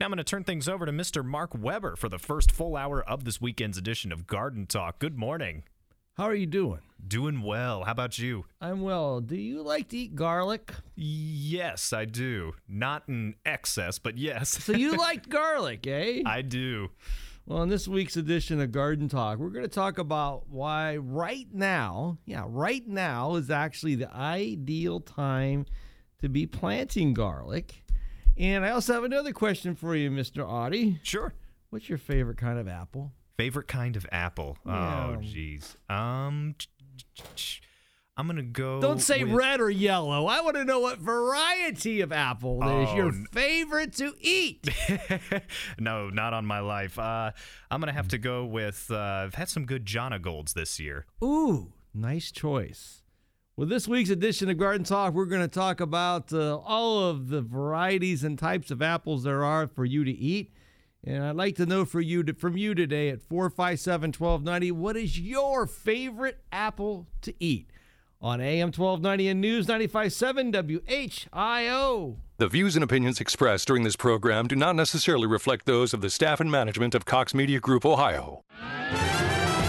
Now I'm going to turn things over to Mr. Mark Weber for the first full hour of this weekend's edition of Garden Talk. Good morning. How are you doing? Doing well. How about you? I'm well. Do you like to eat garlic? Yes, I do. Not in excess, but yes. So you like garlic, eh? I do. Well, in this week's edition of Garden Talk, we're going to talk about why right now, yeah, right now is actually the ideal time to be planting garlic. And I also have another question for you, Mr. Audie. Sure. What's your favorite kind of apple? Favorite kind of apple? Yeah. Oh, jeez. Um, I'm gonna go. Don't say with- red or yellow. I want to know what variety of apple is Oh, your favorite to eat. no, not on my life. Uh, I'm gonna have to go with. Uh, I've had some good Jonagolds this year. Ooh, nice choice. Well, this week's edition of Garden Talk, we're going to talk about uh, all of the varieties and types of apples there are for you to eat. And I'd like to know for you to, from you today at 457 1290, what is your favorite apple to eat? On AM 1290 and News 957 WHIO. The views and opinions expressed during this program do not necessarily reflect those of the staff and management of Cox Media Group Ohio.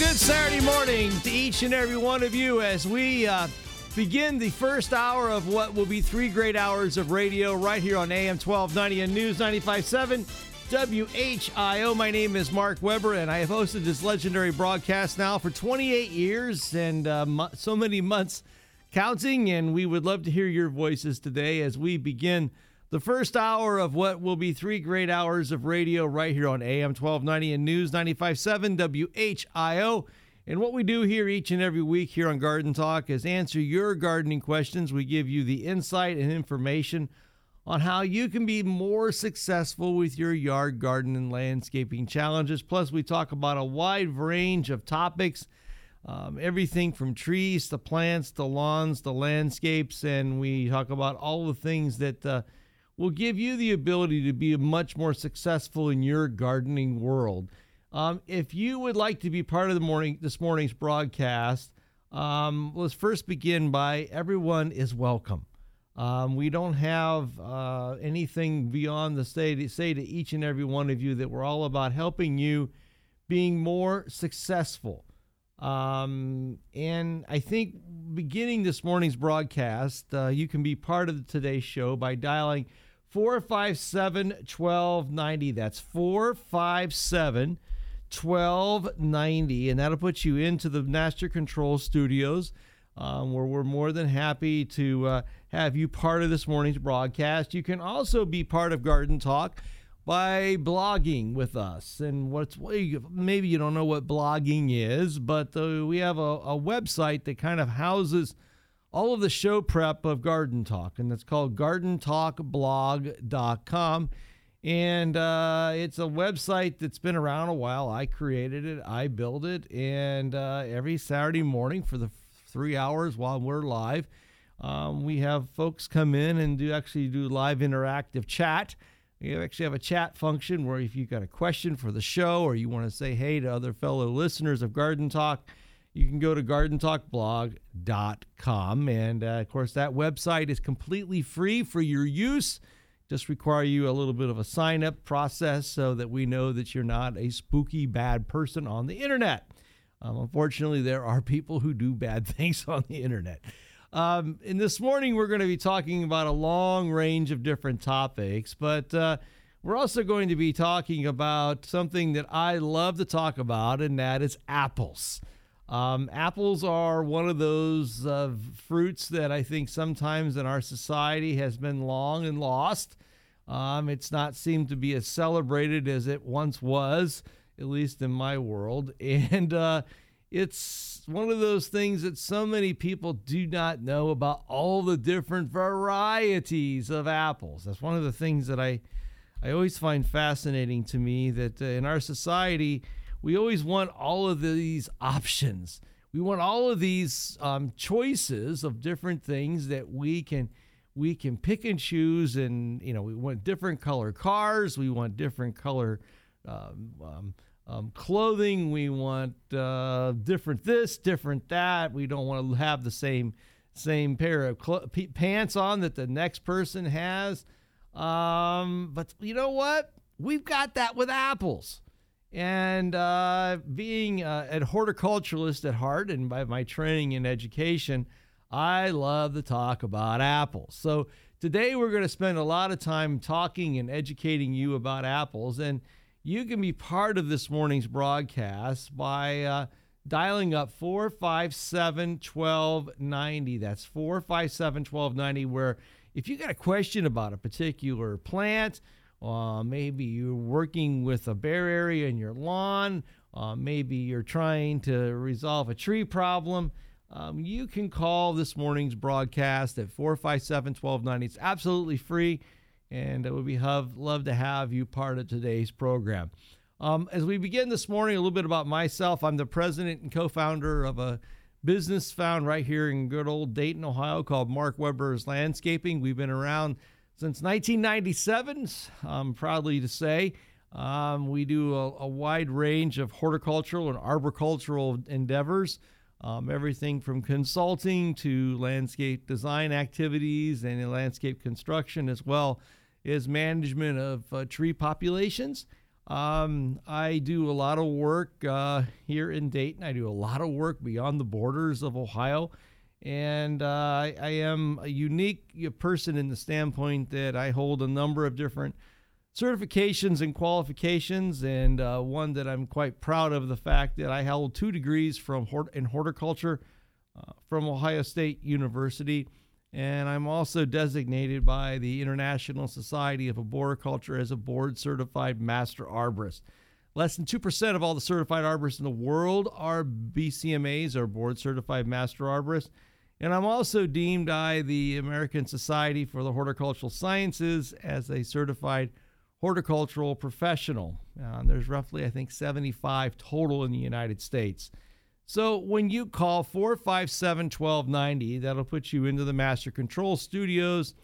Good Saturday morning to each and every one of you as we uh, begin the first hour of what will be three great hours of radio right here on AM 1290 and News 957 WHIO. My name is Mark Weber, and I have hosted this legendary broadcast now for 28 years and uh, mo- so many months counting. And we would love to hear your voices today as we begin the first hour of what will be three great hours of radio right here on AM 1290 and News 957 WHIO. And what we do here each and every week here on Garden Talk is answer your gardening questions. We give you the insight and information on how you can be more successful with your yard, garden, and landscaping challenges. Plus, we talk about a wide range of topics um, everything from trees to plants to lawns to landscapes. And we talk about all the things that uh, will give you the ability to be much more successful in your gardening world. Um, if you would like to be part of the morning this morning's broadcast, um, let's first begin by everyone is welcome. Um, we don't have uh, anything beyond the say to say to each and every one of you that we're all about helping you being more successful. Um, and I think beginning this morning's broadcast, uh, you can be part of today's show by dialing 457 1290. That's 457 1290. And that'll put you into the Master Control Studios, um, where we're more than happy to uh, have you part of this morning's broadcast. You can also be part of Garden Talk by blogging with us. And what's maybe you don't know what blogging is, but uh, we have a, a website that kind of houses all of the show prep of Garden Talk, and it's called gardentalkblog.com. And uh, it's a website that's been around a while. I created it, I built it, and uh, every Saturday morning for the three hours while we're live, um, we have folks come in and do actually do live interactive chat. We actually have a chat function where if you've got a question for the show or you want to say hey to other fellow listeners of Garden Talk, you can go to gardentalkblog.com. And uh, of course, that website is completely free for your use. Just require you a little bit of a sign up process so that we know that you're not a spooky bad person on the internet. Um, unfortunately, there are people who do bad things on the internet. Um, and this morning, we're going to be talking about a long range of different topics, but uh, we're also going to be talking about something that I love to talk about, and that is apples. Um, apples are one of those uh, fruits that I think sometimes in our society has been long and lost. Um, it's not seemed to be as celebrated as it once was, at least in my world. And uh, it's one of those things that so many people do not know about all the different varieties of apples. That's one of the things that I I always find fascinating to me that uh, in our society, we always want all of these options. We want all of these um, choices of different things that we can we can pick and choose. And you know, we want different color cars. We want different color um, um, um clothing. We want uh, different this, different that. We don't want to have the same same pair of cl- pants on that the next person has. Um, but you know what? We've got that with apples. And uh, being uh, a horticulturalist at heart and by my training in education, I love to talk about apples. So today we're going to spend a lot of time talking and educating you about apples. And you can be part of this morning's broadcast by uh, dialing up 457 1290. That's 457 1290, where if you got a question about a particular plant, uh, maybe you're working with a bare area in your lawn, uh, maybe you're trying to resolve a tree problem, um, you can call this morning's broadcast at 457 1290. It's absolutely free, and would be have, love to have you part of today's program. Um, as we begin this morning, a little bit about myself. I'm the president and co founder of a business found right here in good old Dayton, Ohio, called Mark Weber's Landscaping. We've been around since 1997, I'm proudly to say. Um, we do a, a, wide range of horticultural and arboricultural endeavors, um, everything from consulting to landscape design activities and landscape construction, as well as management of uh, tree populations. Um, I do a lot of work uh, here in Dayton. I do a lot of work beyond the borders of Ohio. And uh, I, I, am a unique person in the standpoint that I hold a number of different certifications and qualifications, and uh, one that I'm quite proud of the fact that I held two degrees from hort- in horticulture uh, from Ohio State University and I'm also designated by the International Society of Arboriculture as a board certified master arborist. Less than 2% of all the certified arborists in the world are BCMAs or board certified master arborists. And I'm also deemed by the American Society for the Horticultural Sciences as a certified horticultural professional. Uh, there's roughly, I think, 75 total in the United States. So when you call 457 1290, that'll put you into the Master Control Studios.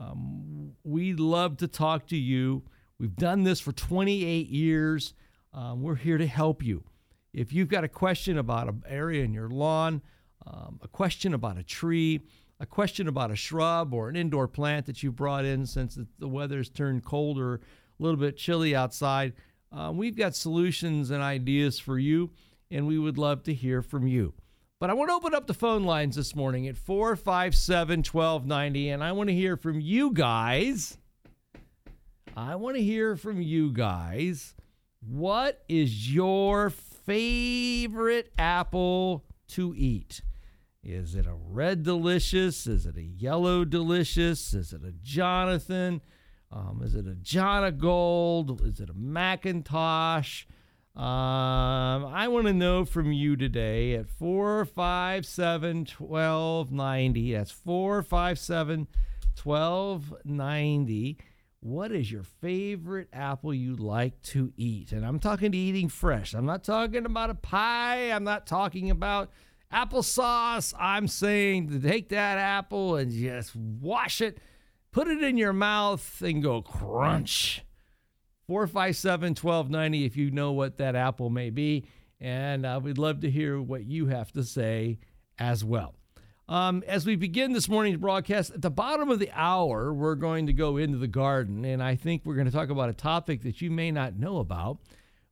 Um, we love to talk to you. We've done this for 28 years. Um, we're here to help you. If you've got a question about an area in your lawn, um, a question about a tree, a question about a shrub or an indoor plant that you brought in since the weather's turned colder, a little bit chilly outside, uh, we've got solutions and ideas for you and we would love to hear from you. But I want to open up the phone lines this morning at 457 1290, and I want to hear from you guys. I want to hear from you guys. What is your favorite apple to eat? Is it a red delicious? Is it a yellow delicious? Is it a Jonathan? Um, is it a Jonagold? Is it a McIntosh? Um, I want to know from you today at 457 1290. That's 457 1290. What is your favorite apple you like to eat? And I'm talking to eating fresh. I'm not talking about a pie. I'm not talking about applesauce. I'm saying to take that apple and just wash it, put it in your mouth, and go crunch. 457 1290 if you know what that apple may be. And uh, we'd love to hear what you have to say as well. Um, as we begin this morning's broadcast, at the bottom of the hour, we're going to go into the garden. And I think we're going to talk about a topic that you may not know about.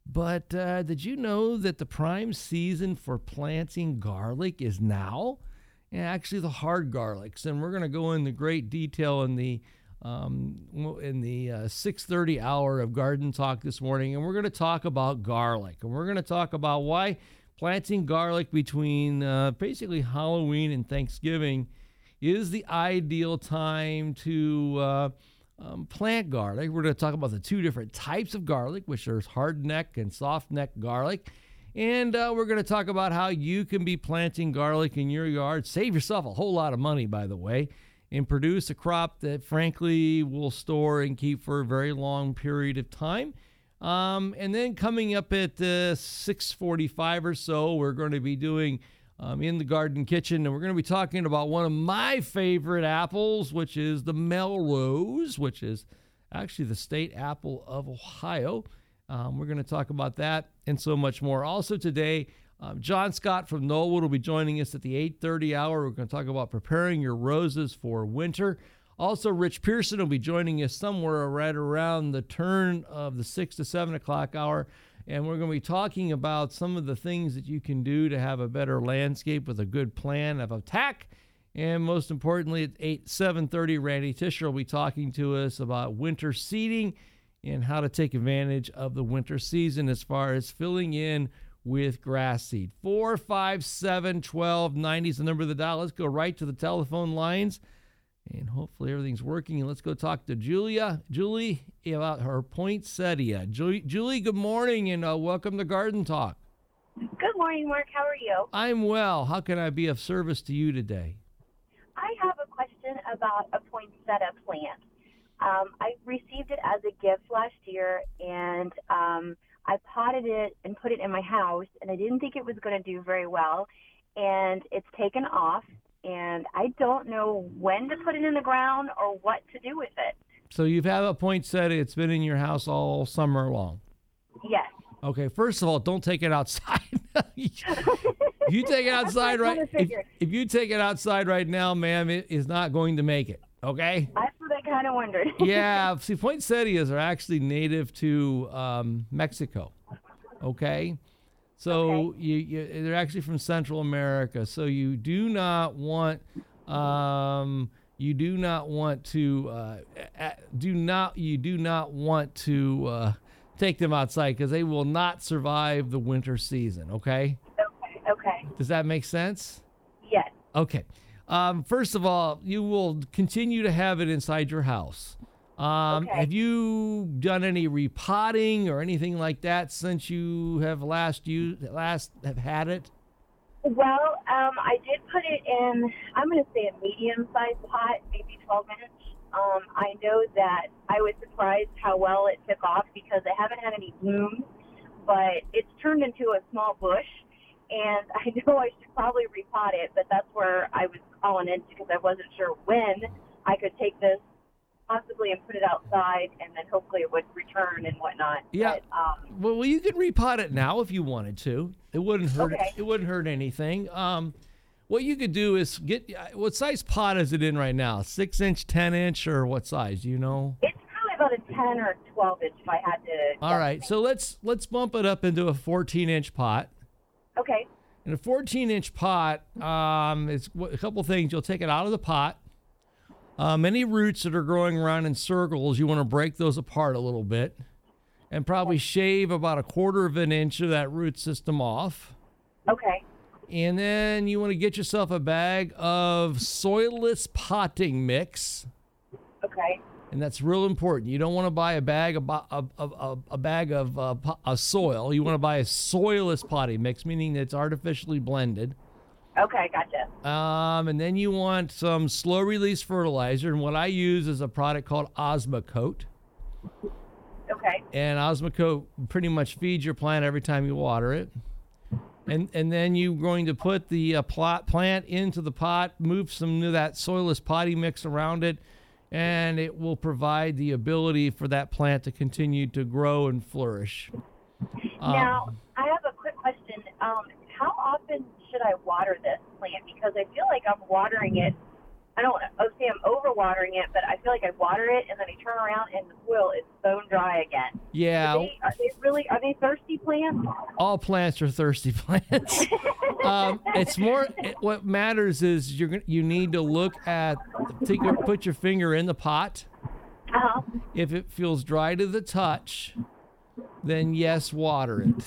But uh, did you know that the prime season for planting garlic is now? Yeah, actually, the hard garlics. And we're going to go into great detail in the um, in the uh, 6:30 hour of Garden Talk this morning, and we're going to talk about garlic, and we're going to talk about why planting garlic between uh, basically Halloween and Thanksgiving is the ideal time to uh, um, plant garlic. We're going to talk about the two different types of garlic, which are hard neck and soft neck garlic. And uh, we're going to talk about how you can be planting garlic in your yard. Save yourself a whole lot of money, by the way and produce a crop that, frankly, will store and keep for a very long period of time. Um, and then coming up at uh, 6:45 or so, we're going to be doing um, in the garden kitchen, and we're going to be talking about one of my favorite apples, which is the Melrose, which is actually the state apple of Ohio. Um, we're going to talk about that and so much more. Also today, um, John Scott from Knollwood will be joining us at the 8:30 hour. We're going to talk about preparing your roses for winter. Also, Rich Pearson will be joining us somewhere right around the turn of the six to seven o'clock hour and we're going to be talking about some of the things that you can do to have a better landscape with a good plan of attack. And most importantly, at 8 7:30, Randy Tisher will be talking to us about winter seeding and how to take advantage of the winter season as far as filling in with grass seed. 457 1290 is the number of the dial. Let's go right to the telephone lines and hopefully everything's working. And let's go talk to Julia. Julie about her poinsettia. Julie, Julie good morning and uh, welcome to Garden Talk. Good morning, Mark. How are you? I'm well. How can I be of service to you today? I have a question about a poinsettia plant. Um, I received it as a gift last year, and um, I potted it and put it in my house, and I didn't think it was going to do very well. And it's taken off, and I don't know when to put it in the ground or what to do with it. So you've had a poinsettia. It's been in your house all summer long. Yes. Okay. First of all, don't take it outside. if you take it outside right, if, if, you take it outside right now, ma'am, it is not going to make it. Okay. That's what I kind of wondered. yeah. See, poinsettias are actually native to um, Mexico. Okay. So okay. you, you, they're actually from Central America. So you do not want um, you do not want to uh, do not you do not want to uh, take them outside because they will not survive the winter season. Okay. Okay. Okay. Does that make sense? Yes. Okay. Um, first of all, you will continue to have it inside your house. Um, okay. Have you done any repotting or anything like that since you have last you last have had it? Well, um, I did put it in. I'm going to say a medium-sized pot, maybe 12 inch. Um, I know that I was surprised how well it took off because I haven't had any blooms, but it's turned into a small bush. And I know I should probably repot it, but that's where I was calling in because I wasn't sure when I could take this possibly and put it outside, and then hopefully it would return and whatnot. Yeah. But, um, well, you could repot it now if you wanted to. It wouldn't hurt. Okay. It wouldn't hurt anything. Um, what you could do is get what size pot is it in right now? Six inch, ten inch, or what size? Do you know? It's probably about a ten or twelve inch if I had to. All right, so let's let's bump it up into a fourteen inch pot. Okay. In a 14 inch pot, um, it's a couple things. You'll take it out of the pot. Um, any roots that are growing around in circles, you want to break those apart a little bit and probably shave about a quarter of an inch of that root system off. Okay. And then you want to get yourself a bag of soilless potting mix. Okay. And that's real important. You don't want to buy a bag of, a, a, a bag of uh, a soil. You want to buy a soilless potting mix, meaning it's artificially blended. Okay, gotcha. Um, and then you want some slow release fertilizer, and what I use is a product called Osmocote. Okay. And Osmocote pretty much feeds your plant every time you water it. And and then you're going to put the uh, plot plant into the pot, move some of that soilless potty mix around it, and it will provide the ability for that plant to continue to grow and flourish. Now, um, I have a quick question. Um, how often should I water this plant? Because I feel like I'm watering it. I don't oh say I'm overwatering it, but I feel like I water it and then I turn around and the soil is bone dry again. Yeah. Are they, are they really are they thirsty plants? All plants are thirsty plants. um, it's more. What matters is you're you need to look at take put your finger in the pot. Uh-huh. If it feels dry to the touch, then yes, water it.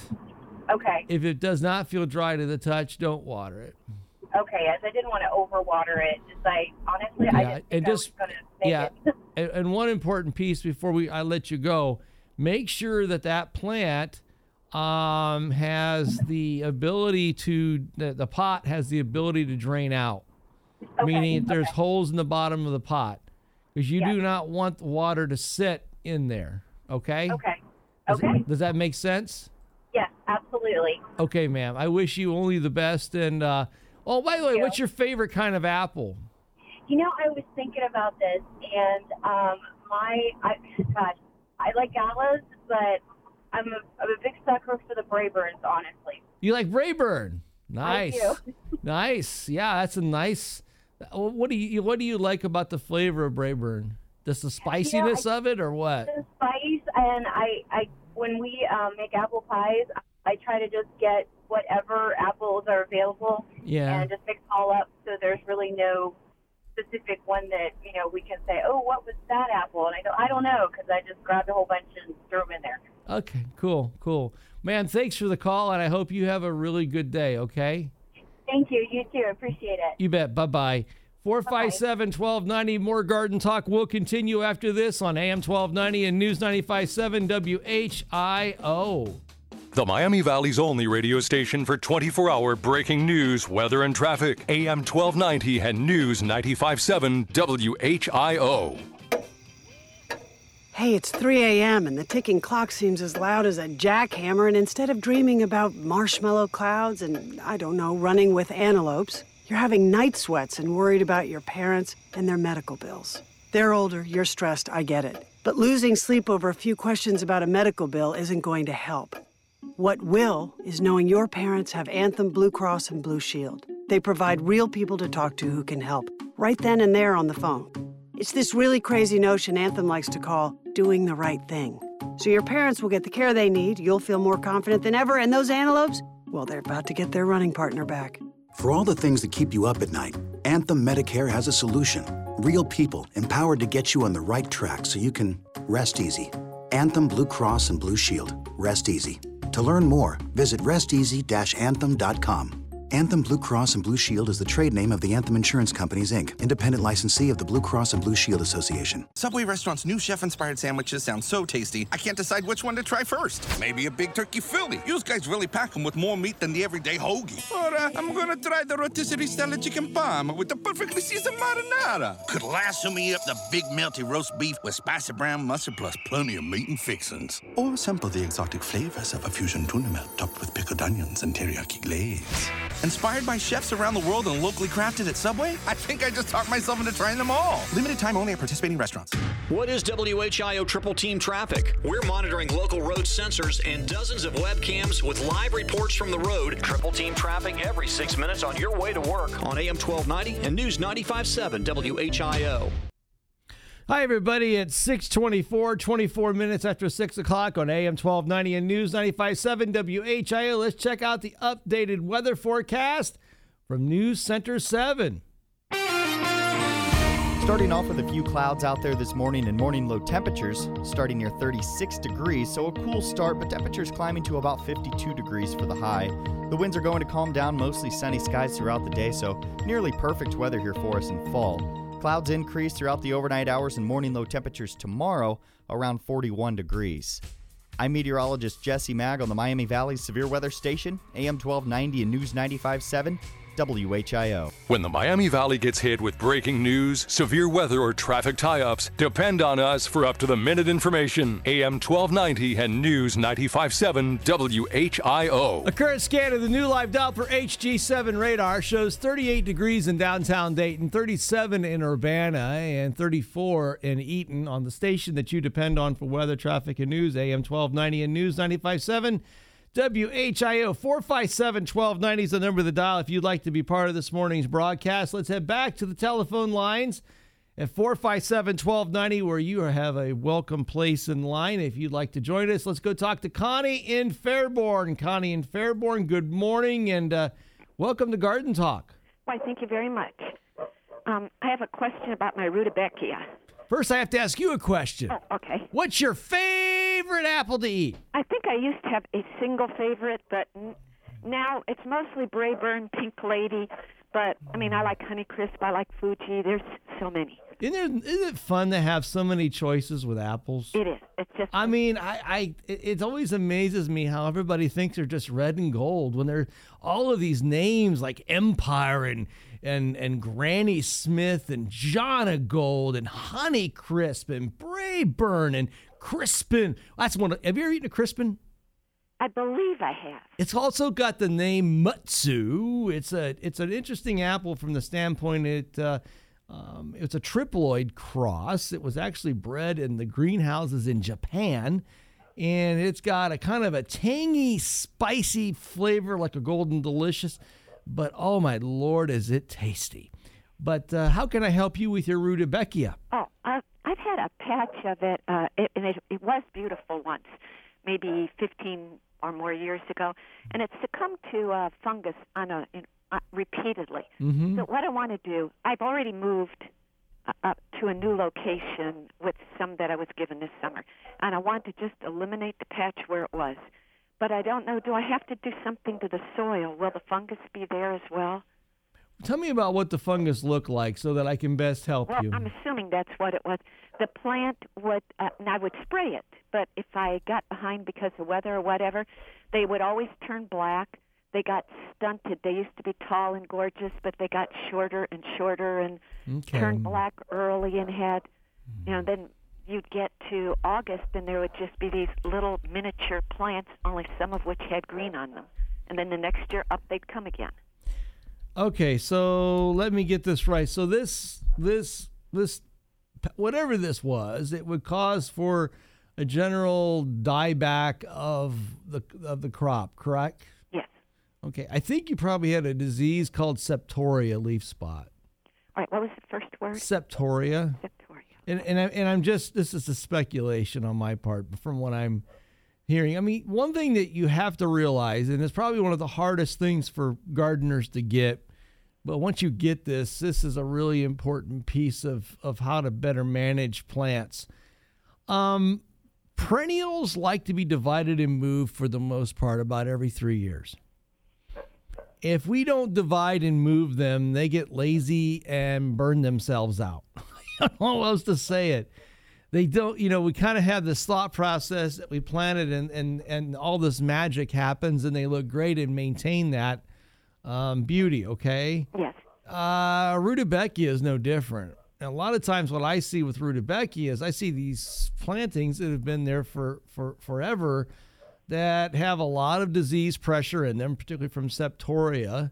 Okay. If it does not feel dry to the touch, don't water it. Okay, as I didn't want to overwater it. Just like honestly, yeah, I and I just, was yeah. and, and one important piece before we I let you go, make sure that that plant um, has the ability to the, the pot has the ability to drain out. Okay, meaning there's holes in the bottom of the pot because you Yeah. do not want the water to sit in there. Okay. Okay. Does, Okay. does that make sense? Absolutely. Okay, ma'am. I wish you only the best. And uh, oh, by the way, you. what's your favorite kind of apple? You know, I was thinking about this, and um, my, I, gosh, I like galas, but I'm a, I'm a big sucker for the Braeburns, honestly. You like Rayburn? Nice, nice. Yeah, that's a nice. uh, What do you What do you like about the flavor of Rayburn? Just the spiciness of it, or what? The spice, and I, I, when we um, make apple pies, I try to just get whatever apples are available Yeah. and just mix all up, so there's really no specific one that you know we can say, oh, what was that apple? And I go, I don't know, because I just grabbed a whole bunch and threw them in there. Okay, cool, cool. Man, thanks for the call, and I hope you have a really good day. Okay. Thank you. You too. Appreciate it. You bet. Bye bye. 457 1290. More garden talk will continue after this on AM 1290 and News 957 WHIO. The Miami Valley's only radio station for 24 hour breaking news, weather, and traffic. AM 1290 and News 957 WHIO. Hey, it's 3 a.m., and the ticking clock seems as loud as a jackhammer. And instead of dreaming about marshmallow clouds and, I don't know, running with antelopes, you're having night sweats and worried about your parents and their medical bills. They're older, you're stressed, I get it. But losing sleep over a few questions about a medical bill isn't going to help. What will is knowing your parents have Anthem Blue Cross and Blue Shield. They provide real people to talk to who can help, right then and there on the phone. It's this really crazy notion Anthem likes to call doing the right thing. So your parents will get the care they need, you'll feel more confident than ever, and those antelopes, well, they're about to get their running partner back. For all the things that keep you up at night, Anthem Medicare has a solution. Real people empowered to get you on the right track so you can rest easy. Anthem Blue Cross and Blue Shield. Rest easy. To learn more, visit resteasy-anthem.com. Anthem Blue Cross and Blue Shield is the trade name of the Anthem Insurance Companies, Inc., independent licensee of the Blue Cross and Blue Shield Association. Subway restaurant's new chef-inspired sandwiches sound so tasty, I can't decide which one to try first. Maybe a big turkey Philly. You guys really pack them with more meat than the everyday hoagie. Or uh, I'm gonna try the rotisserie style chicken parm with the perfectly seasoned marinara. Could lasso me up the big melty roast beef with spicy brown mustard plus plenty of meat and fixins. Or sample the exotic flavors of a fusion tuna melt topped with pickled onions and teriyaki glaze. Inspired by chefs around the world and locally crafted at Subway, I think I just talked myself into trying them all. Limited time only at participating restaurants. What is WHIO Triple Team Traffic? We're monitoring local road sensors and dozens of webcams with live reports from the road. Triple Team Traffic every six minutes on your way to work on AM 1290 and News 957 WHIO. Hi, everybody. It's 624, 24 minutes after 6 o'clock on AM 1290 and News 957 WHIO. Let's check out the updated weather forecast from News Center 7. Starting off with a few clouds out there this morning and morning low temperatures starting near 36 degrees, so a cool start, but temperatures climbing to about 52 degrees for the high. The winds are going to calm down, mostly sunny skies throughout the day, so nearly perfect weather here for us in fall. Clouds increase throughout the overnight hours and morning low temperatures tomorrow around 41 degrees. I'm meteorologist Jesse Maag on the Miami Valley Severe Weather Station, AM 1290 and News 957, WHIO. When the Miami Valley gets hit with breaking news, severe weather, or traffic tie ups, depend on us for up to the minute information. AM 1290 and News 957 WHIO. A current scan of the new live Doppler HG7 radar shows 38 degrees in downtown Dayton, 37 in Urbana, and 34 in Eaton on the station that you depend on for weather, traffic, and news. AM 1290 and News 957. WHIO 457 1290 is the number of the dial if you'd like to be part of this morning's broadcast. Let's head back to the telephone lines at 457 1290, where you have a welcome place in line. If you'd like to join us, let's go talk to Connie in Fairborn. Connie in Fairborn, good morning and uh, welcome to Garden Talk. Why, thank you very much. Um, I have a question about my rudbeckia. First, I have to ask you a question. Oh, okay. What's your favorite apple to eat? I think I used to have a single favorite, but now it's mostly Braeburn, Pink Lady. But I mean, I like Honeycrisp. I like Fuji. There's so many. Isn't, there, isn't it fun to have so many choices with apples? It is. It's just. I mean, I, I it, it always amazes me how everybody thinks they're just red and gold when they're all of these names like Empire and and and Granny Smith and Jonagold and Honey Crisp and Braeburn and Crispin. That's one. Of, have you ever eaten a Crispin? I believe I have. It's also got the name Mutsu. It's a it's an interesting apple from the standpoint it uh, um, it's a triploid cross. It was actually bred in the greenhouses in Japan, and it's got a kind of a tangy, spicy flavor like a golden delicious. But oh my lord, is it tasty! But uh, how can I help you with your rudbeckia? Oh, I've, I've had a patch of it, uh, it and it, it was beautiful once, maybe 15 or more years ago, and it succumbed to uh, fungus on a in, uh, repeatedly. Mm-hmm. So what I want to do, I've already moved uh, up to a new location with some that I was given this summer, and I want to just eliminate the patch where it was. But I don't know. Do I have to do something to the soil? Will the fungus be there as well? Tell me about what the fungus looked like so that I can best help Well, you. I'm assuming that's what it was. The plant would, uh, and I would spray it, but if I got behind because of weather or whatever, they would always turn black. They got stunted. They used to be tall and gorgeous, but they got shorter and shorter and Okay. turned black early and had, you know, then you'd get to August and there would just be these little miniature plants, only some of which had green on them. And then the next year up they'd come again. Okay, so let me get this right. So this this this whatever this was, it would cause for a general dieback of the of the crop, correct? Yes. Okay, I think you probably had a disease called septoria leaf spot. All right, what was the first word? Septoria. Septoria. And and I, and I'm just this is a speculation on my part but from what I'm hearing. I mean, one thing that you have to realize, and it's probably one of the hardest things for gardeners to get, but once you get this, this is a really important piece of of how to better manage plants. Um, perennials like to be divided and moved for the most part about every three years. If we don't divide and move them, they get lazy and burn themselves out. I don't know else to say it. They don't, you know, we kind of have this thought process that we planted and, and, and all this magic happens and they look great and maintain that um, beauty, okay? Yes. Uh, rudbeckia is no different. And a lot of times, what I see with rudbeckia is I see these plantings that have been there for, for forever that have a lot of disease pressure in them, particularly from septoria,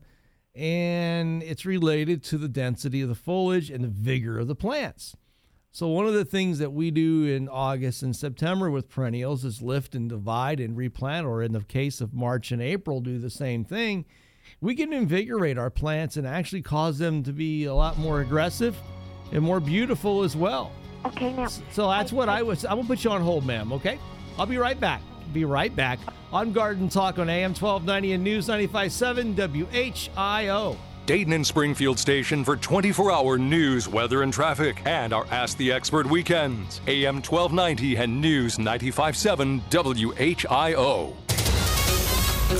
and it's related to the density of the foliage and the vigor of the plants. So one of the things that we do in August and September with perennials is lift and divide and replant, or in the case of March and April, do the same thing. We can invigorate our plants and actually cause them to be a lot more aggressive and more beautiful as well. Okay, now. So that's what I was. I'm gonna put you on hold, ma'am. Okay, I'll be right back. Be right back on Garden Talk on AM 1290 and News 95.7 WHIO. Dayton and Springfield station for 24 hour news, weather, and traffic, and our Ask the Expert weekends. AM 1290 and News 95.7 WHIO.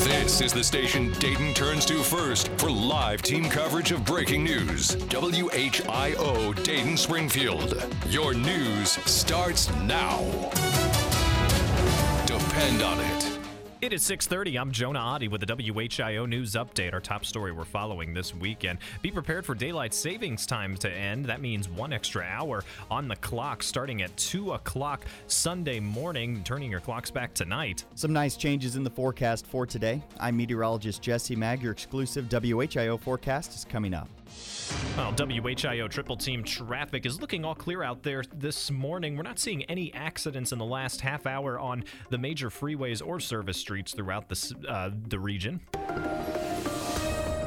This is the station Dayton turns to first for live team coverage of breaking news. WHIO Dayton Springfield. Your news starts now. Depend on it. It is 6:30. I'm Jonah Adi with the WHIO news update. Our top story we're following this weekend. Be prepared for daylight savings time to end. That means one extra hour on the clock, starting at two o'clock Sunday morning. Turning your clocks back tonight. Some nice changes in the forecast for today. I'm meteorologist Jesse Maag. Your exclusive WHIO forecast is coming up. Well, WHIO triple team traffic is looking all clear out there this morning. We're not seeing any accidents in the last half hour on the major freeways or service streets throughout the, uh, the region.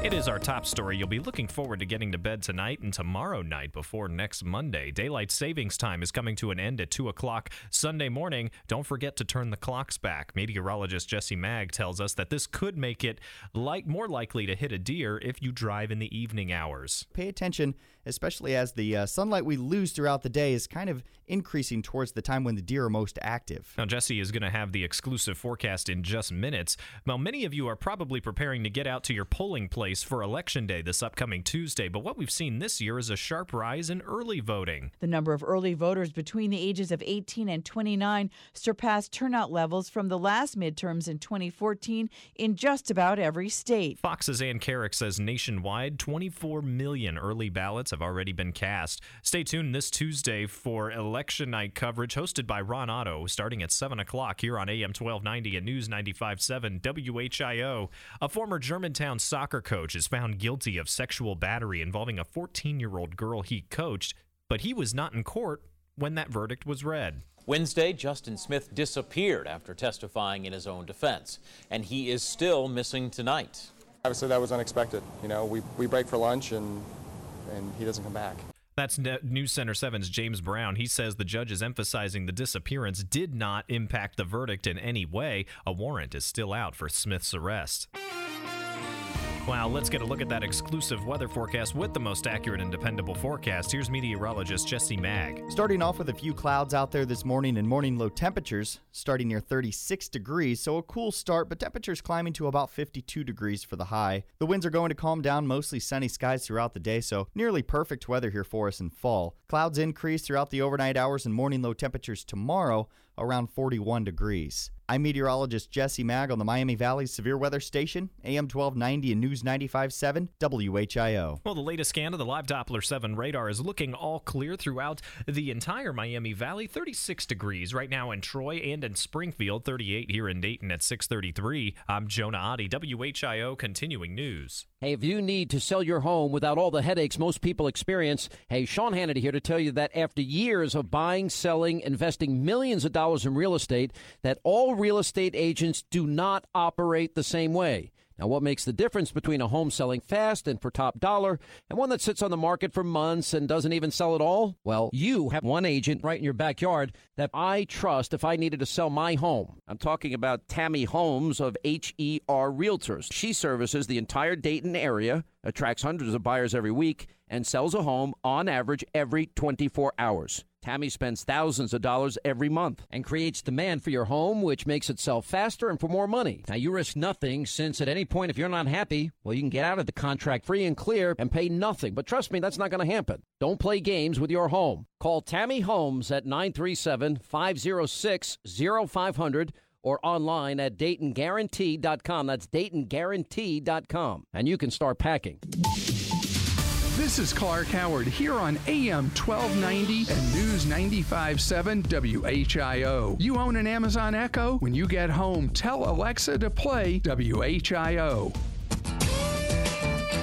It is our top story. You'll be looking forward to getting to bed tonight and tomorrow night before next Monday. Daylight savings time is coming to an end at 2 o'clock Sunday morning. Don't forget to turn the clocks back. Meteorologist Jesse Maag tells us that this could make it like more likely to hit a deer if you drive in the evening hours. Pay attention, especially as the uh, sunlight we lose throughout the day is kind of increasing towards the time when the deer are most active. Now, Jesse is going to have the exclusive forecast in just minutes. Now, many of you are probably preparing to get out to your polling place place for Election Day this upcoming Tuesday, but what we've seen this year is a sharp rise in early voting. The number of early voters between the ages of 18 and 29 surpassed turnout levels from the last midterms in 2014 in just about every state. Fox's Ann Carrick says nationwide, 24 million early ballots have already been cast. Stay tuned this Tuesday for election night coverage hosted by Ron Otto, starting at 7 o'clock here on AM 1290 and News 95.7 WHIO. A former Germantown soccer coach is found guilty of sexual battery involving a 14 year old girl he coached, but he was not in court when that verdict was read. Wednesday, Justin Smith disappeared after testifying in his own defense, and he is still missing tonight. Obviously, that was unexpected. You know, we, we break for lunch and, and he doesn't come back. That's News Center 7's James Brown. He says the judge is emphasizing the disappearance did not impact the verdict in any way. A warrant is still out for Smith's arrest. Wow, let's get a look at that exclusive weather forecast with the most accurate and dependable forecast. Here's meteorologist Jesse Maag. Starting off with a few clouds out there this morning and morning low temperatures starting near 36 degrees, so a cool start, but temperatures climbing to about 52 degrees for the high. The winds are going to calm down, mostly sunny skies throughout the day, so nearly perfect weather here for us in fall. Clouds increase throughout the overnight hours and morning low temperatures tomorrow around 41 degrees. I'm meteorologist Jesse Maag on the Miami Valley Severe Weather Station, AM 1290 and News 95.7 WHIO. Well, the latest scan of the live Doppler 7 radar is looking all clear throughout the entire Miami Valley. 36 degrees right now in Troy and in Springfield, 38 here in Dayton at 633. I'm Jonah Adi, WHIO Continuing News. Hey, if you need to sell your home without all the headaches most people experience, hey, Sean Hannity here to tell you that after years of buying, selling, investing millions of dollars in real estate, that all real estate agents do not operate the same way. Now, what makes the difference between a home selling fast and for top dollar and one that sits on the market for months and doesn't even sell at all? Well, you have one agent right in your backyard that I trust if I needed to sell my home. I'm talking about Tammy Holmes of HER Realtors. She services the entire Dayton area, attracts hundreds of buyers every week, and sells a home on average every 24 hours. Tammy spends thousands of dollars every month and creates demand for your home, which makes it sell faster and for more money. Now, you risk nothing since at any point, if you're not happy, well, you can get out of the contract free and clear and pay nothing. But trust me, that's not going to happen. Don't play games with your home. Call Tammy Holmes at 937 506 0500 or online at DaytonGuarantee.com. That's DaytonGuarantee.com. And you can start packing. This is Clark Howard here on AM 1290 and News 95.7 WHIO. You own an Amazon Echo? When you get home, tell Alexa to play WHIO.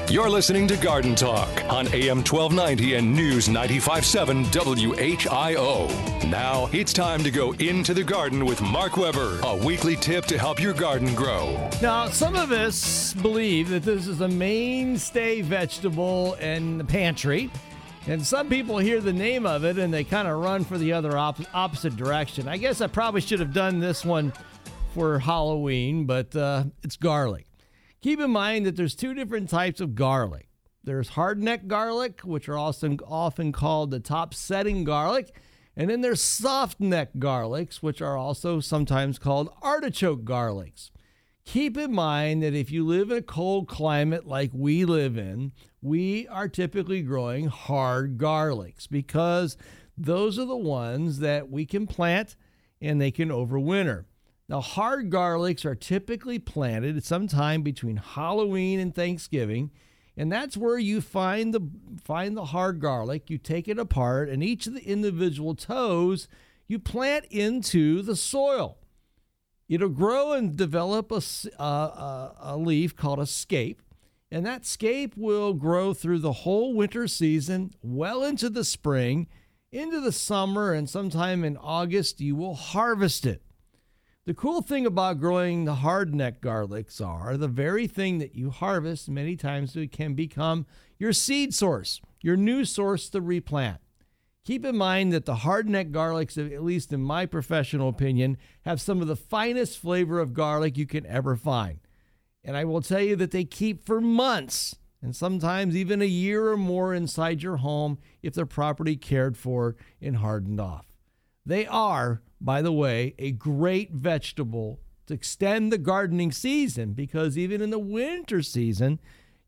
You're listening to Garden Talk on AM 1290 and News 95.7 WHIO. Now it's time to go into the garden with Mark Weber, a weekly tip to help your garden grow. Now, some of us believe that this is a mainstay vegetable in the pantry. And some people hear the name of it and they kind of run for the other op- opposite direction. I guess I probably should have done this one for Halloween, but uh, it's garlic. Keep in mind that there's two different types of garlic. There's hardneck garlic, which are also often called the top setting garlic, and then there's soft neck garlics, which are also sometimes called artichoke garlics. Keep in mind that if you live in a cold climate like we live in, we are typically growing hard garlics because those are the ones that we can plant and they can overwinter. Now, hard garlics are typically planted sometime between Halloween and Thanksgiving, and that's where you find the find the hard garlic. You take it apart, and each of the individual toes you plant into the soil. It'll grow and develop a, uh, a leaf called a scape, and that scape will grow through the whole winter season, well into the spring, into the summer, and sometime in August you will harvest it. The cool thing about growing the hardneck garlics are the very thing that you harvest many times it can become your seed source, your new source to replant. Keep in mind that the hardneck garlics, at least in my professional opinion, have some of the finest flavor of garlic you can ever find. And I will tell you that they keep for months and sometimes even a year or more inside your home if they're properly cared for and hardened off. They are by the way, a great vegetable to extend the gardening season because even in the winter season,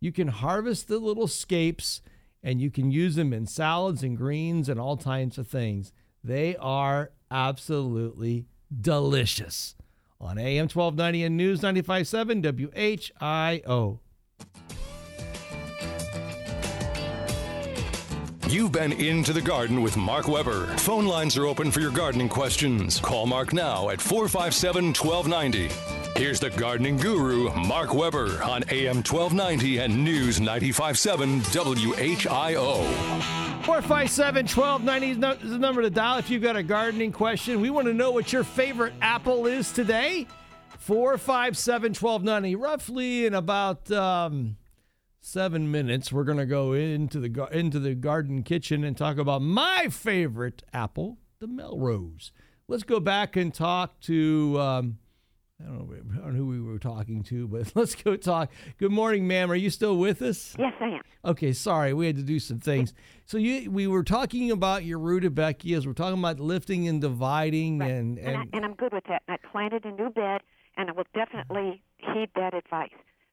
You can harvest the little scapes and you can use them in salads and greens and all kinds of things. They are absolutely delicious. On AM 1290 and News 957 WHIO. You've been into the garden with Mark Weber. Phone lines are open for your gardening questions. Call Mark now at 457 1290. Here's the gardening guru, Mark Weber, on AM 1290 and News 957 WHIO. 457 1290 is the number to dial if you've got a gardening question. We want to know what your favorite apple is today. 457 1290. Roughly in about um, seven minutes, we're going to go into the, into the garden kitchen and talk about my favorite apple, the Melrose. Let's go back and talk to. Um, I don't, know, I don't know who we were talking to, but let's go talk. Good morning, ma'am. Are you still with us? Yes, I am. Okay, sorry, we had to do some things. So you, we were talking about your rudbeckias. We're talking about lifting and dividing, right. and and, and, I, and I'm good with that. I planted a new bed, and I will definitely heed that advice.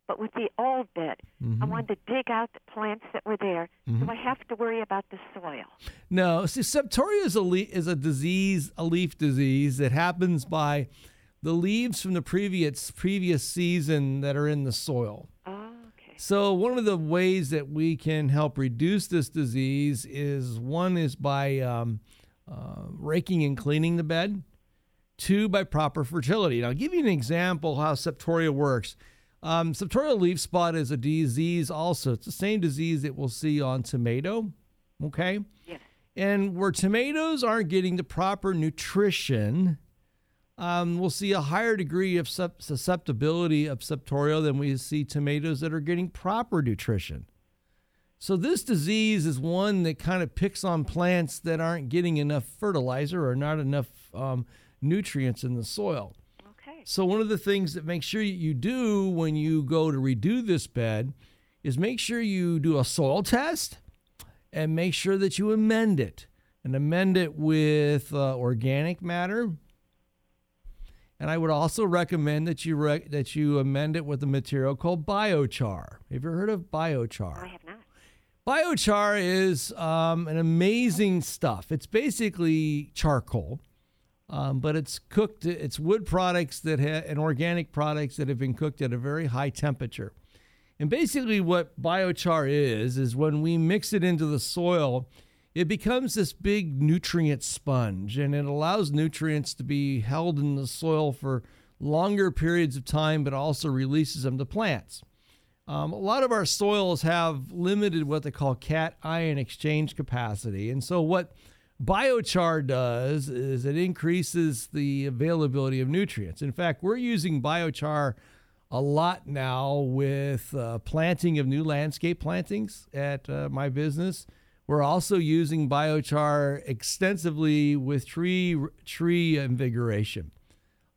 But with the old bed, mm-hmm. I wanted to dig out the plants that were there. Mm-hmm. Do I have to worry about the soil? No. See, septoria is a le- is a disease, a leaf disease that happens by the leaves from the previous previous season that are in the soil. Oh, okay. So one of the ways that we can help reduce this disease is one is by um, uh, raking and cleaning the bed. Two by proper fertility. Now, I'll give you an example how septoria works. Um, septorial leaf spot is a disease also. It's the same disease that we'll see on tomato. Okay. Yes. And where tomatoes aren't getting the proper nutrition um, we'll see a higher degree of susceptibility of septoria than we see tomatoes that are getting proper nutrition. So, this disease is one that kind of picks on plants that aren't getting enough fertilizer or not enough um, nutrients in the soil. So, one of the things that make sure you do when you go to redo this bed is make sure you do a soil test and make sure that you amend it and amend it with uh, organic matter and I would also recommend that you re- that you amend it with a material called biochar. Have you ever heard of biochar? I have not. Biochar is um, an amazing stuff. It's basically charcoal, um, but it's cooked. It's wood products that ha- and organic products that have been cooked at a very high temperature. And basically, what biochar is is when we mix it into the soil it becomes this big nutrient sponge and it allows nutrients to be held in the soil for longer periods of time, but also releases them to plants. Um, a lot of our soils have limited what they call cation exchange capacity. And so, what biochar does is it increases the availability of nutrients. In fact, we're using biochar a lot now with uh, planting of new landscape plantings at uh, my business. We're also using biochar extensively with tree tree invigoration.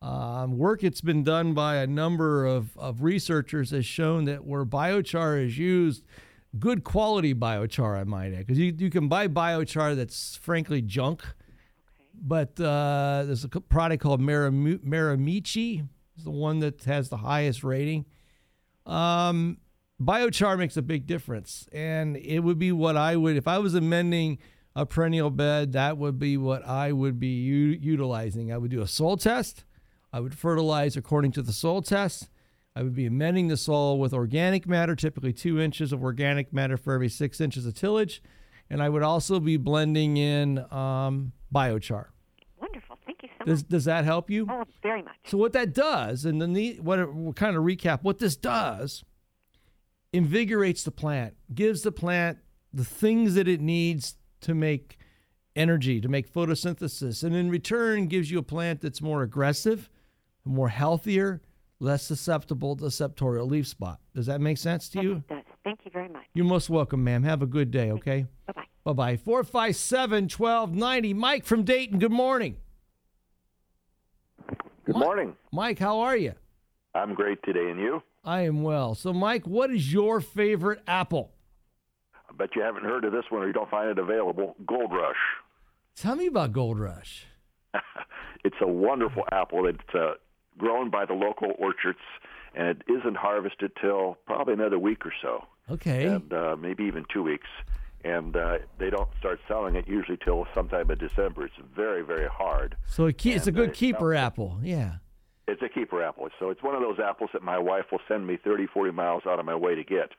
Um, work that's been done by a number of, of researchers has shown that where biochar is used, good quality biochar, I might add, because you, you can buy biochar that's frankly junk. Okay. But uh, there's a product called Mirimichi, is the one that has the highest rating. Um, biochar makes a big difference. And it would be what I would, if I was amending a perennial bed, that would be what I would be u- utilizing. I would do a soil test. I would fertilize according to the soil test. I would be amending the soil with organic matter, typically two inches of organic matter for every six inches of tillage. And I would also be blending in um, biochar. Wonderful. Thank you so does, much. Does that help you? Oh, very much. So, what that does, and then the, what we'll kind of recap what this does invigorates the plant, gives the plant the things that it needs to make energy, to make photosynthesis, and in return gives you a plant that's more aggressive, more healthier, less susceptible to septorial leaf spot. Does that make sense to yes, you? It does. Thank you very much. You're most welcome, ma'am. Have a good day, okay? Bye bye. Bye bye. 457 1290. Mike from Dayton, good morning. Good Mike, morning. Mike, how are you? I'm great today, and you? I am well. So, Mike, what is your favorite apple? I bet you haven't heard of this one or you don't find it available. Gold Rush. Tell me about Gold Rush. it's a wonderful apple that's uh, grown by the local orchards, and it isn't harvested till probably another week or so, Okay. and uh, maybe even two weeks. And uh, they don't start selling it usually till sometime in December. It's very, very hard. So it ke- it's a good uh, keeper apple. Yeah. It's a keeper apple. So it's one of those apples that my wife will send me 30, 40 miles out of my way to get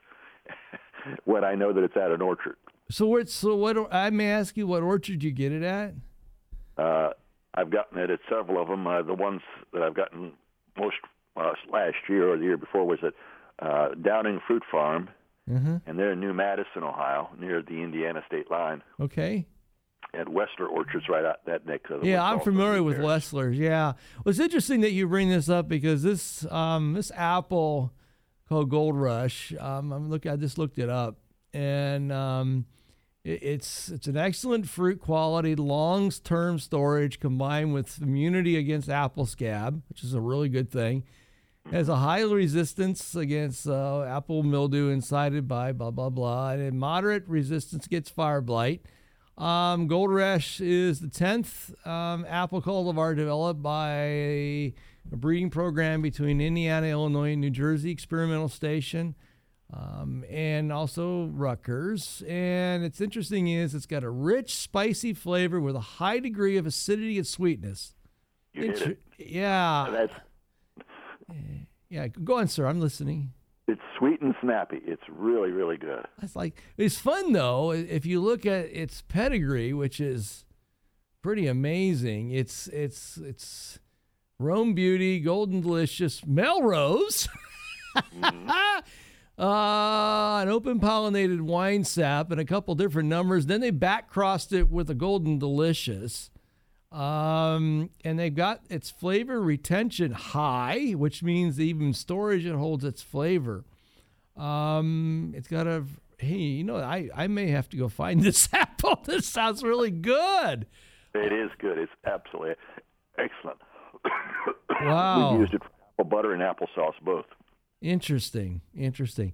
when I know that it's at an orchard. So what? So what? I may ask you, what orchard you get it at? I've gotten it at several of them. Uh, the ones that I've gotten most uh, last year or the year before was at uh, Downing Fruit Farm, Mm-hmm. and they're in New Madison, Ohio, near the Indiana state line. Okay. And Westler Orchard's right out that neck of the Yeah, I'm familiar with Westlers. Yeah, well, it's interesting that you bring this up because this um, this apple called Gold Rush. Um, I'm look, I just looked it up, and um, it's it's an excellent fruit quality, long term storage combined with immunity against apple scab, which is a really good thing. Has a high resistance against uh, apple mildew incited by blah blah blah, and a moderate resistance against fire blight. Um, Gold Rush is the 10th um, apple cultivar developed by a, breeding program between Indiana, Illinois, and New Jersey Experimental Station, um, and also Rutgers. And it's interesting is it's got a rich, spicy flavor with a high degree of acidity and sweetness. You Inter- it. Yeah. That's Yeah. Go on, sir. I'm listening. it's sweet and snappy. It's really, really good. It's like it's fun though. If you look at its pedigree, which is pretty amazing, it's it's it's Rome Beauty, Golden Delicious, Melrose, uh, an open pollinated Winesap, and a couple different numbers. Then they back crossed it with a Golden Delicious. Um, and they've got its flavor retention high, which means even storage it holds its flavor. Um, it's got a hey, you know, I I may have to go find this apple. This sounds really good. It is good. It's absolutely excellent. Wow. We've used it for apple butter and applesauce both. Interesting, interesting.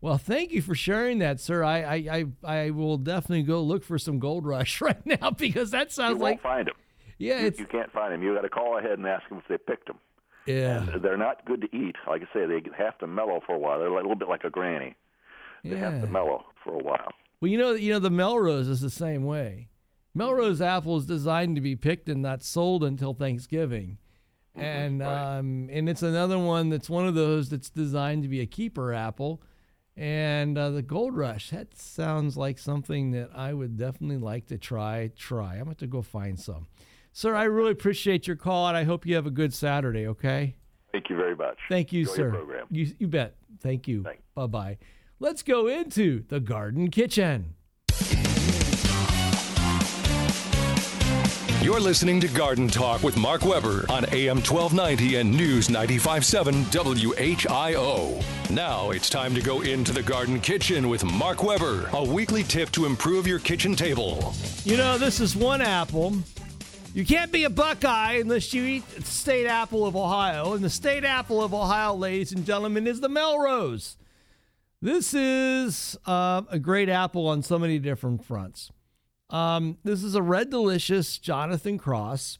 Well, thank you for sharing that, sir. I I I, I will definitely go look for some Gold Rush right now because that sounds like. You like find them. yeah, you, you can't find them. You got to call ahead and ask them if they picked them. yeah. And they're not good to eat. Like I say, they have to mellow for a while. They're a little bit like a granny. They have to mellow for a while. Well, you know, you know, the Melrose is the same way. Melrose apple is designed to be picked and not sold until Thanksgiving, Mm-hmm. and um, and it's another one that's one of those that's designed to be a keeper apple. And uh, the Gold Rush, that sounds like something that I would definitely like to try. Try. I'm going to go find some. Sir, I really appreciate your call, and I hope you have a good Saturday. Okay. Thank you very much. Thank you, Enjoy sir. You, you bet. Thank you. Bye bye. Let's go into the garden kitchen. You're listening to Garden Talk with Mark Weber on AM 1290 and News 957 WHIO. Now it's time to go into the garden kitchen with Mark Weber, a weekly tip to improve your kitchen table. You know, this is one apple. You can't be a Buckeye unless you eat the state apple of Ohio. And the state apple of Ohio, ladies and gentlemen, is the Melrose. This is uh, a great apple on so many different fronts. Um, this is a red delicious Jonathan Cross.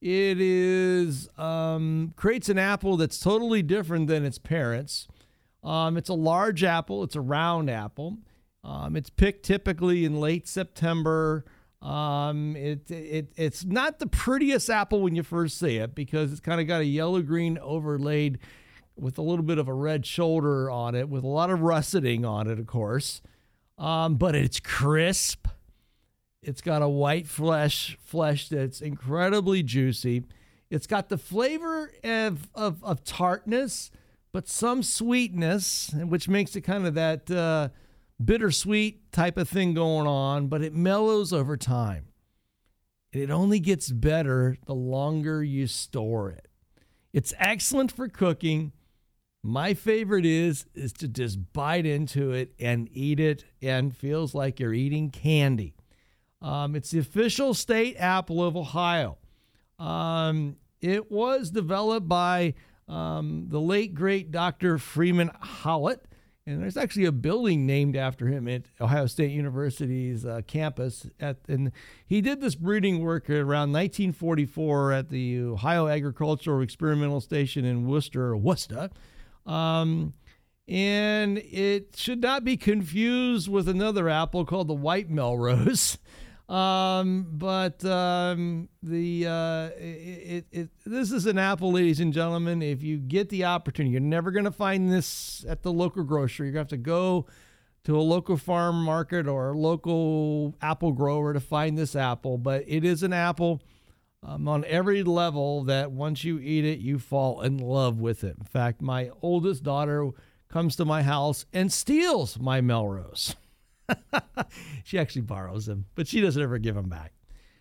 It is um, creates an apple that's totally different than its parents. Um, it's a large apple. It's a round apple. Um, it's picked typically in late September. Um, it, it it's not the prettiest apple when you first see it because it's kind of got a yellow green overlaid with a little bit of a red shoulder on it, with a lot of russeting on it, of course. Um, but it's crisp. It's got a white flesh flesh that's incredibly juicy. It's got the flavor of, of, of tartness, but some sweetness, which makes it kind of that uh, bittersweet type of thing going on, but it mellows over time. It only gets better the longer you store it. It's excellent for cooking. My favorite is is to just bite into it and eat it and feels like you're eating candy. Um, it's the official state apple of Ohio. Um, it was developed by um, the late great Dr. Freeman Howlett, and there's actually a building named after him at Ohio State University's uh, campus. At and he did this breeding work around 1944 at the Ohio Agricultural Experimental Station in Wooster, Wooster. Um, and it should not be confused with another apple called the white Melrose. Um, but um, the uh, it, it, it, this is an apple, ladies and gentlemen. If you get the opportunity, you're never going to find this at the local grocery. You're going to have to go to a local farm market or a local apple grower to find this apple. But it is an apple um, on every level that once you eat it, you fall in love with it. In fact, my oldest daughter comes to my house and steals my Melrose. she actually borrows them, but she doesn't ever give them back.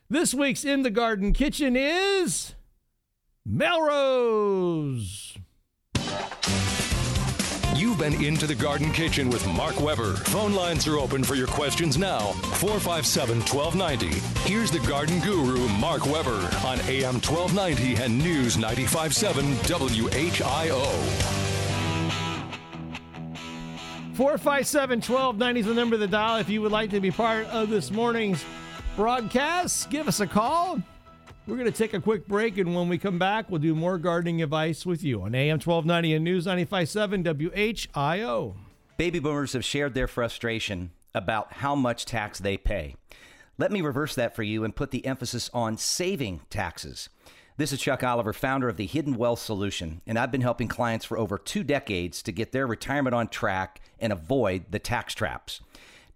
This week's In the Garden Kitchen is Melrose. You've been into the Garden Kitchen with Mark Weber. Phone lines are open for your questions now. 457 1290. Here's the garden guru, Mark Weber, on AM 1290 and News 957 WHIO. 457 1290 is the number of the dial. If you would like to be part of this morning's broadcast, give us a call. We're going to take a quick break, and when we come back, we'll do more gardening advice with you on AM 1290 and News 957 WHIO. Baby boomers have shared their frustration about how much tax they pay. Let me reverse that for you and put the emphasis on saving taxes. This is Chuck Oliver, founder of the Hidden Wealth Solution, and I've been helping clients for over two decades to get their retirement on track and avoid the tax traps.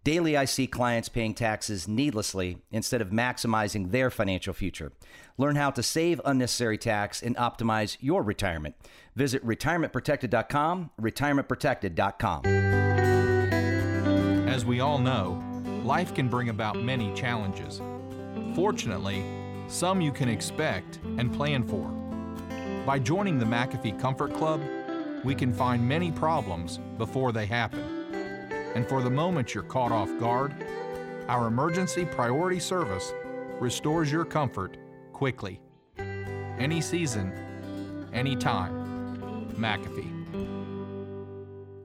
Daily, I see clients paying taxes needlessly instead of maximizing their financial future. Learn how to save unnecessary tax and optimize your retirement. Visit retirementprotected.com, retirementprotected.com. As we all know, life can bring about many challenges. Fortunately, some you can expect and plan for. By joining the McAfee Comfort Club, we can find many problems before they happen. And for the moment you're caught off guard, our emergency priority service restores your comfort quickly. Any season, any time. McAfee.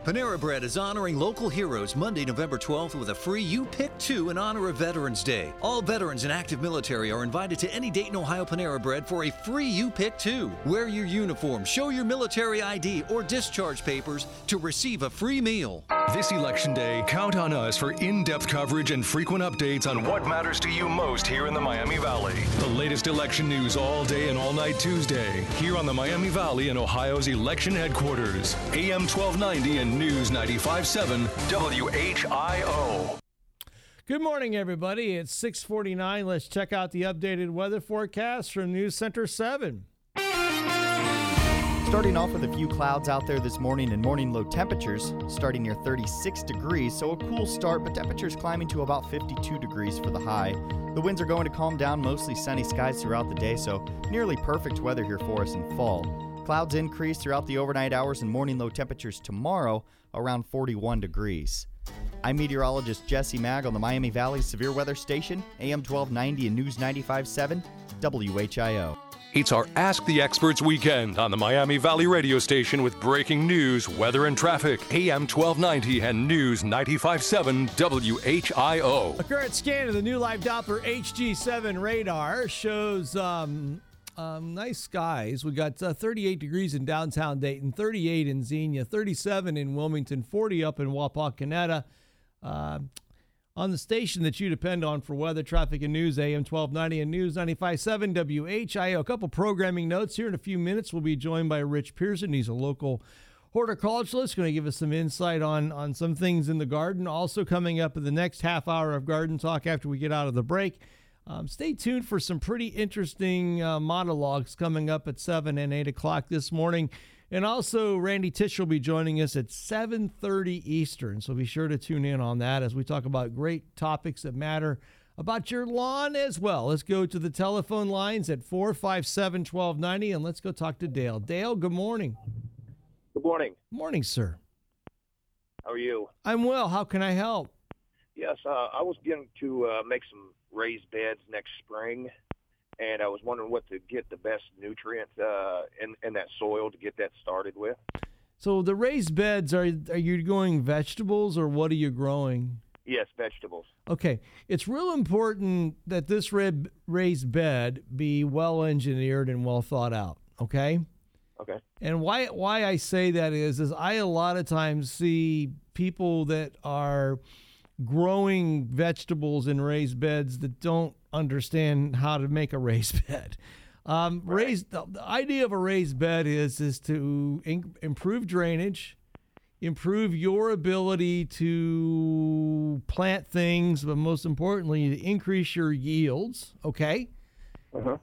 Panera Bread is honoring local heroes Monday, November 12th with a free You Pick Two in honor of Veterans Day. All veterans and active military are invited to any Dayton, Ohio Panera Bread for a free You Pick Two. Wear your uniform, show your military ID or discharge papers to receive a free meal. This election day, count on us for in depth coverage and frequent updates on what matters to you most here in the Miami Valley. The latest election news all day and all night Tuesday, here on the Miami Valley and Ohio's election headquarters. AM 1290 and News 95.7 WHIO. Good morning, everybody. It's 649. Let's check out the updated weather forecast from News Center 7. Starting off with a few clouds out there this morning and morning low temperatures starting near 36 degrees, so a cool start, but temperatures climbing to about 52 degrees for the high. The winds are going to calm down, mostly sunny skies throughout the day, so nearly perfect weather here for us in fall. Clouds increase throughout the overnight hours and morning low temperatures tomorrow around 41 degrees. I'm meteorologist Jesse Maag on the Miami Valley Severe Weather Station, AM 1290 and News 957 WHIO. It's our Ask the Experts weekend on the Miami Valley radio station with breaking news, weather, and traffic. AM 1290 and News 957 WHIO. A current scan of the new live Doppler HG7 radar shows um, um, nice skies. We got uh, 38 degrees in downtown Dayton, 38 in Xenia, 37 in Wilmington, 40 up in Wapakoneta. Uh, on the station that you depend on for weather, traffic, and news, AM 1290 and News 95.7 WHIO. A couple programming notes here in a few minutes. We'll be joined by Rich Pearson. He's a local horticulturalist, going to give us some insight on, on some things in the garden. Also, coming up in the next half hour of Garden Talk after we get out of the break. Um, stay tuned for some pretty interesting uh, monologues coming up at 7 and 8 o'clock this morning. And also, Randy Tish will be joining us at 7:30 Eastern. So be sure to tune in on that as we talk about great topics that matter about your lawn as well. Let's go to the telephone lines at 457-1290 and let's go talk to Dale. Dale, good morning. Good morning. Morning, sir. How are you? I'm well. How can I help? Yes, uh, I was going to uh, make some raised beds next spring, and I was wondering what to get the best nutrients uh, in in that soil to get that started with. So the raised beds are are you going vegetables or what are you growing? Yes, vegetables. Okay, it's real important that this red raised bed be well engineered and well thought out. Okay. Okay. And why why I say that is is I a lot of times see people that are growing vegetables in raised beds that don't understand how to make a raised bed. Um, Raised the, the idea of a raised bed is is to in, improve drainage, improve your ability to plant things, but most importantly, to increase your yields. Okay.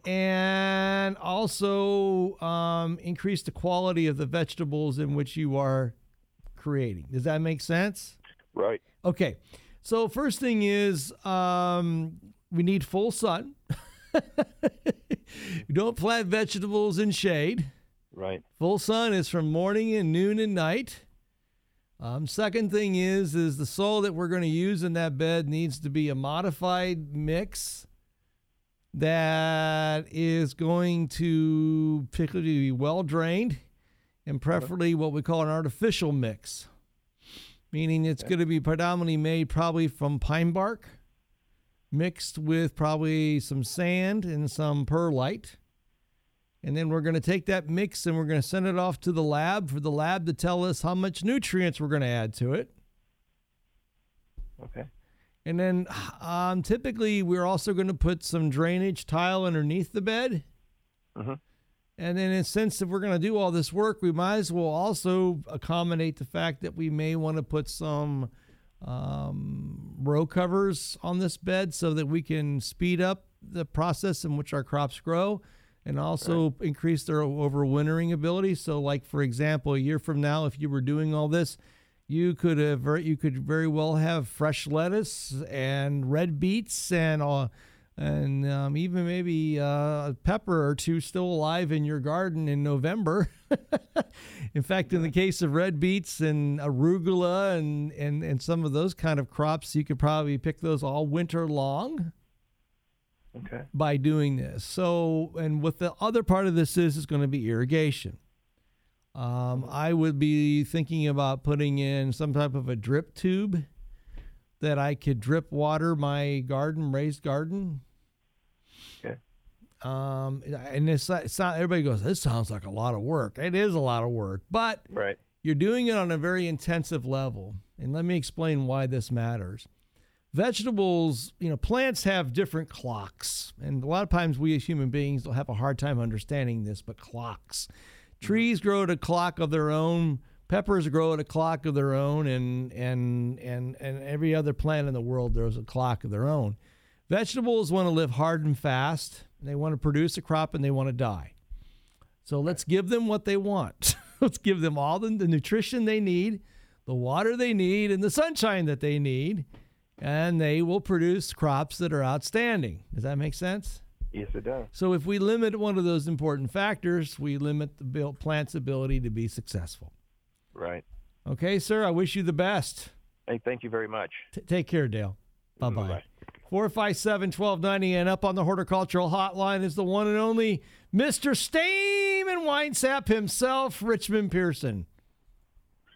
And also um, increase the quality of the vegetables in which you are creating. Does that make sense? Right. Okay. So first thing is um, we need full sun. you don't plant vegetables in shade. Right. Full sun is from morning and noon and night. Um, second thing is is the soil that we're going to use in that bed needs to be a modified mix that is going to particularly be well drained and preferably what we call an artificial mix, meaning it's going to be predominantly made probably from pine bark mixed with probably some sand and some perlite. And then we're going to take that mix and we're going to send it off to the lab for the lab to tell us how much nutrients we're going to add to it. Okay. And then um, typically we're also going to put some drainage tile underneath the bed. Mm-hmm. And then, in since if we're going to do all this work, we might as well also accommodate the fact that we may want to put some um, row covers on this bed so that we can speed up the process in which our crops grow and also increase their overwintering ability. So, like for example, a year from now, if you were doing all this, you could have you could very well have fresh lettuce and red beets and uh, and um, even maybe uh, a pepper or two still alive in your garden in November. in fact, in the case of red beets and arugula and, and, and some of those kind of crops, you could probably pick those all winter long Okay. by doing this. So, and what the other part of this is, is going to be irrigation. Um, I would be thinking about putting in some type of a drip tube that I could drip water my garden, raised garden. Okay. Um, and it's not, it's not, everybody goes, this sounds like a lot of work. It is a lot of work, but Right. you're doing it on a very intensive level. And let me explain why this matters. Vegetables, you know, plants have different clocks. And a lot of times we as human beings will have a hard time understanding this, but clocks. Trees grow at a clock of their own. Peppers grow at a clock of their own, and and and and every other plant in the world there's a clock of their own. Vegetables want to live hard and fast. They want to produce a crop and they want to die. So let's give them what they want. let's give them all the, the nutrition they need, the water they need, and the sunshine that they need, and they will produce crops that are outstanding. Does that make sense? Yes, it does. So if we limit one of those important factors, we limit the plant's ability to be successful. Right. Okay, sir. I wish you the best. Hey, thank you very much. T- take care, Dale. Mm-hmm, bye bye. Bye-bye. 457 1290 and up on the horticultural hotline is the one and only Mr. Stame Stayman Winesap himself, Richmond Pearson.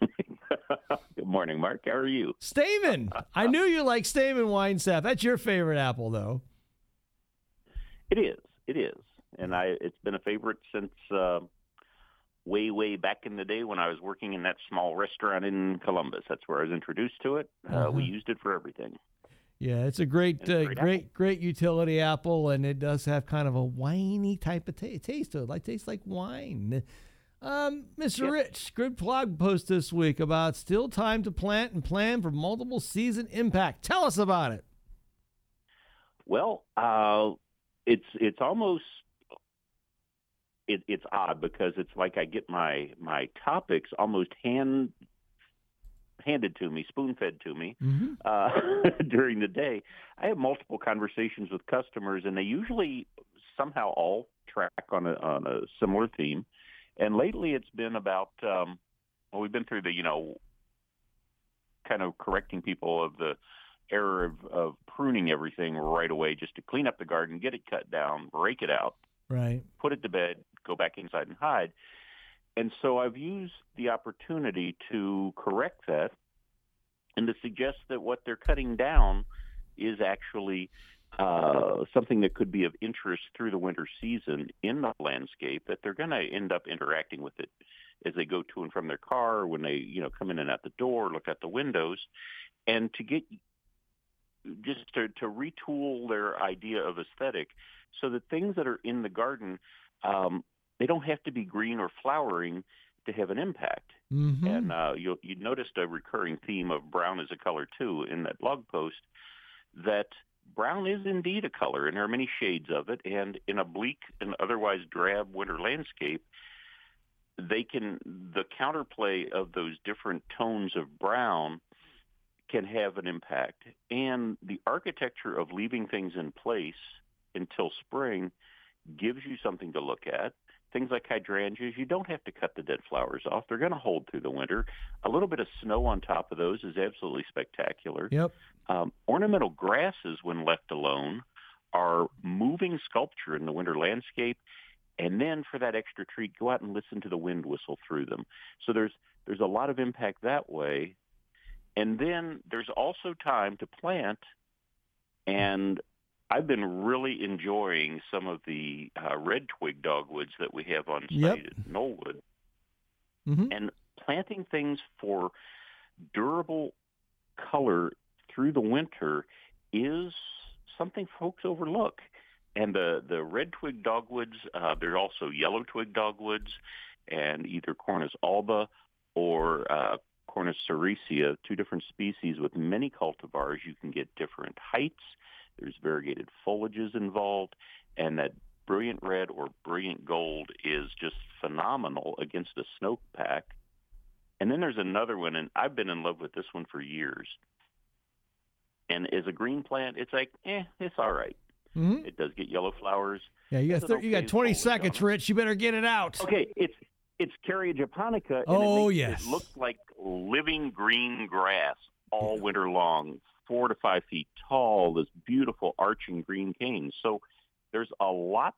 Good morning, Mark. How are you? Stayman. I knew you like Stayman Winesap. That's your favorite apple, though. It is. It is, and I. It's been a favorite since uh, way, way back in the day when I was working in that small restaurant in Columbus. That's where I was introduced to it. Uh, Uh-huh. we used it for everything. Yeah, it's a great, It's a uh, great great, great, utility apple, and it does have kind of a winey type of ta- taste to it. Like tastes like wine. Um, Mr. Rich, good blog post this week about still time to plant and plan for multiple season impact. Tell us about it. Well, uh, it's it's almost it, it's odd because it's like I get my my topics almost hand handed to me, spoon fed to me uh, during the day. I have multiple conversations with customers, and they usually somehow all track on a on a similar theme. And lately, it's been about um, well, we've been through the you know kind of correcting people of the error of, of pruning everything right away just to clean up the garden, get it cut down, break it out, Right. put it to bed, go back inside and hide. And so I've used the opportunity to correct that and to suggest that what they're cutting down is actually uh, something that could be of interest through the winter season in the landscape that they're going to end up interacting with it as they go to and from their car, when they you know come in and out the door, look out the windows, and to get just to, to retool their idea of aesthetic so that things that are in the garden um, they don't have to be green or flowering to have an impact. Mm-hmm. And uh, you you noticed a recurring theme of brown as a color too in that blog post that brown is indeed a color, and there are many shades of it. And in a bleak and otherwise drab winter landscape, they can the counterplay of those different tones of brown can have an impact. And the architecture of leaving things in place until spring gives you something to look at. Things like hydrangeas, you don't have to cut the dead flowers off. They're going to hold through the winter. A little bit of snow on top of those is absolutely spectacular. Yep. Um, ornamental grasses, when left alone, are moving sculpture in the winter landscape. And then for that extra treat, go out and listen to the wind whistle through them. So there's there's a lot of impact that way. And then there's also time to plant. And I've been really enjoying some of the uh, red twig dogwoods that we have on site Yep. at Knollwood. Mm-hmm. And planting things for durable color through the winter is something folks overlook. And the, the red twig dogwoods, uh, there are also yellow twig dogwoods and either Cornus alba or uh, Cornus sericea, two different species with many cultivars. You can get different heights. There's variegated foliages involved, and that brilliant red or brilliant gold is just phenomenal against a snowpack. And then there's another one, and I've been in love with this one for years. And as a green plant, it's like, eh, it's all right. Mhm. It does get yellow flowers. Yeah, you got thir- you got 20 foliage seconds, Rich. You better get it out. Okay, it's it's Kerria japonica. And Oh, it makes, yes. It looks like living green grass all winter long, four to five feet tall. This beautiful arching green cane. So there's a lot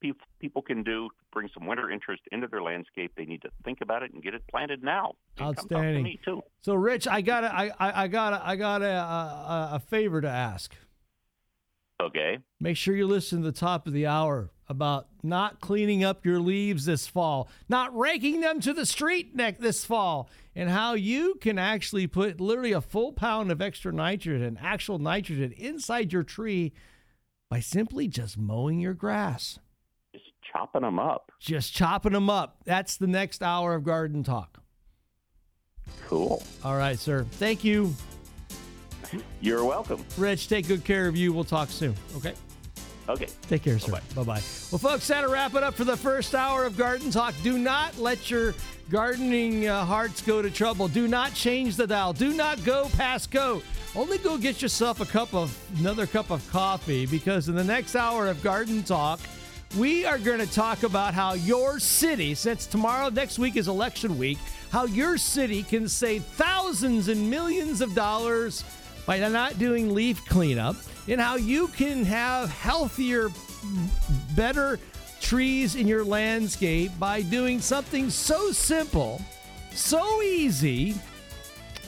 people people can do to bring some winter interest into their landscape. They need to think about it and get it planted now. Come talk to Outstanding. me too. So, Rich, I got a, I, I I got a, I got a, a, a favor to ask. Okay. Make sure you listen to the top of the hour about not cleaning up your leaves this fall, not raking them to the street neck this fall, and how you can actually put literally a full pound of extra nitrogen, actual nitrogen, inside your tree by simply just mowing your grass. Just chopping them up. Just chopping them up. That's the next hour of garden talk. Cool. All right, sir. Thank you. You're welcome. Rich, take good care of you. We'll talk soon. Okay. Okay. Take care, sir. Bye bye. Well, folks, that'll wrap it up for the first hour of Garden Talk. Do not let your gardening uh, hearts go to trouble. Do not change the dial. Do not go past go. Only go get yourself a cup of another cup of coffee because in the next hour of Garden Talk, we are going to talk about how your city, since tomorrow, next week is election week, how your city can save thousands and millions of dollars by not doing leaf cleanup, and how you can have healthier, better trees in your landscape by doing something so simple, so easy.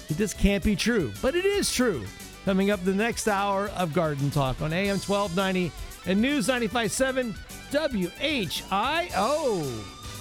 It just can't be true, but it is true. Coming up the next hour of Garden Talk on AM 1290 and News 957 WHIO.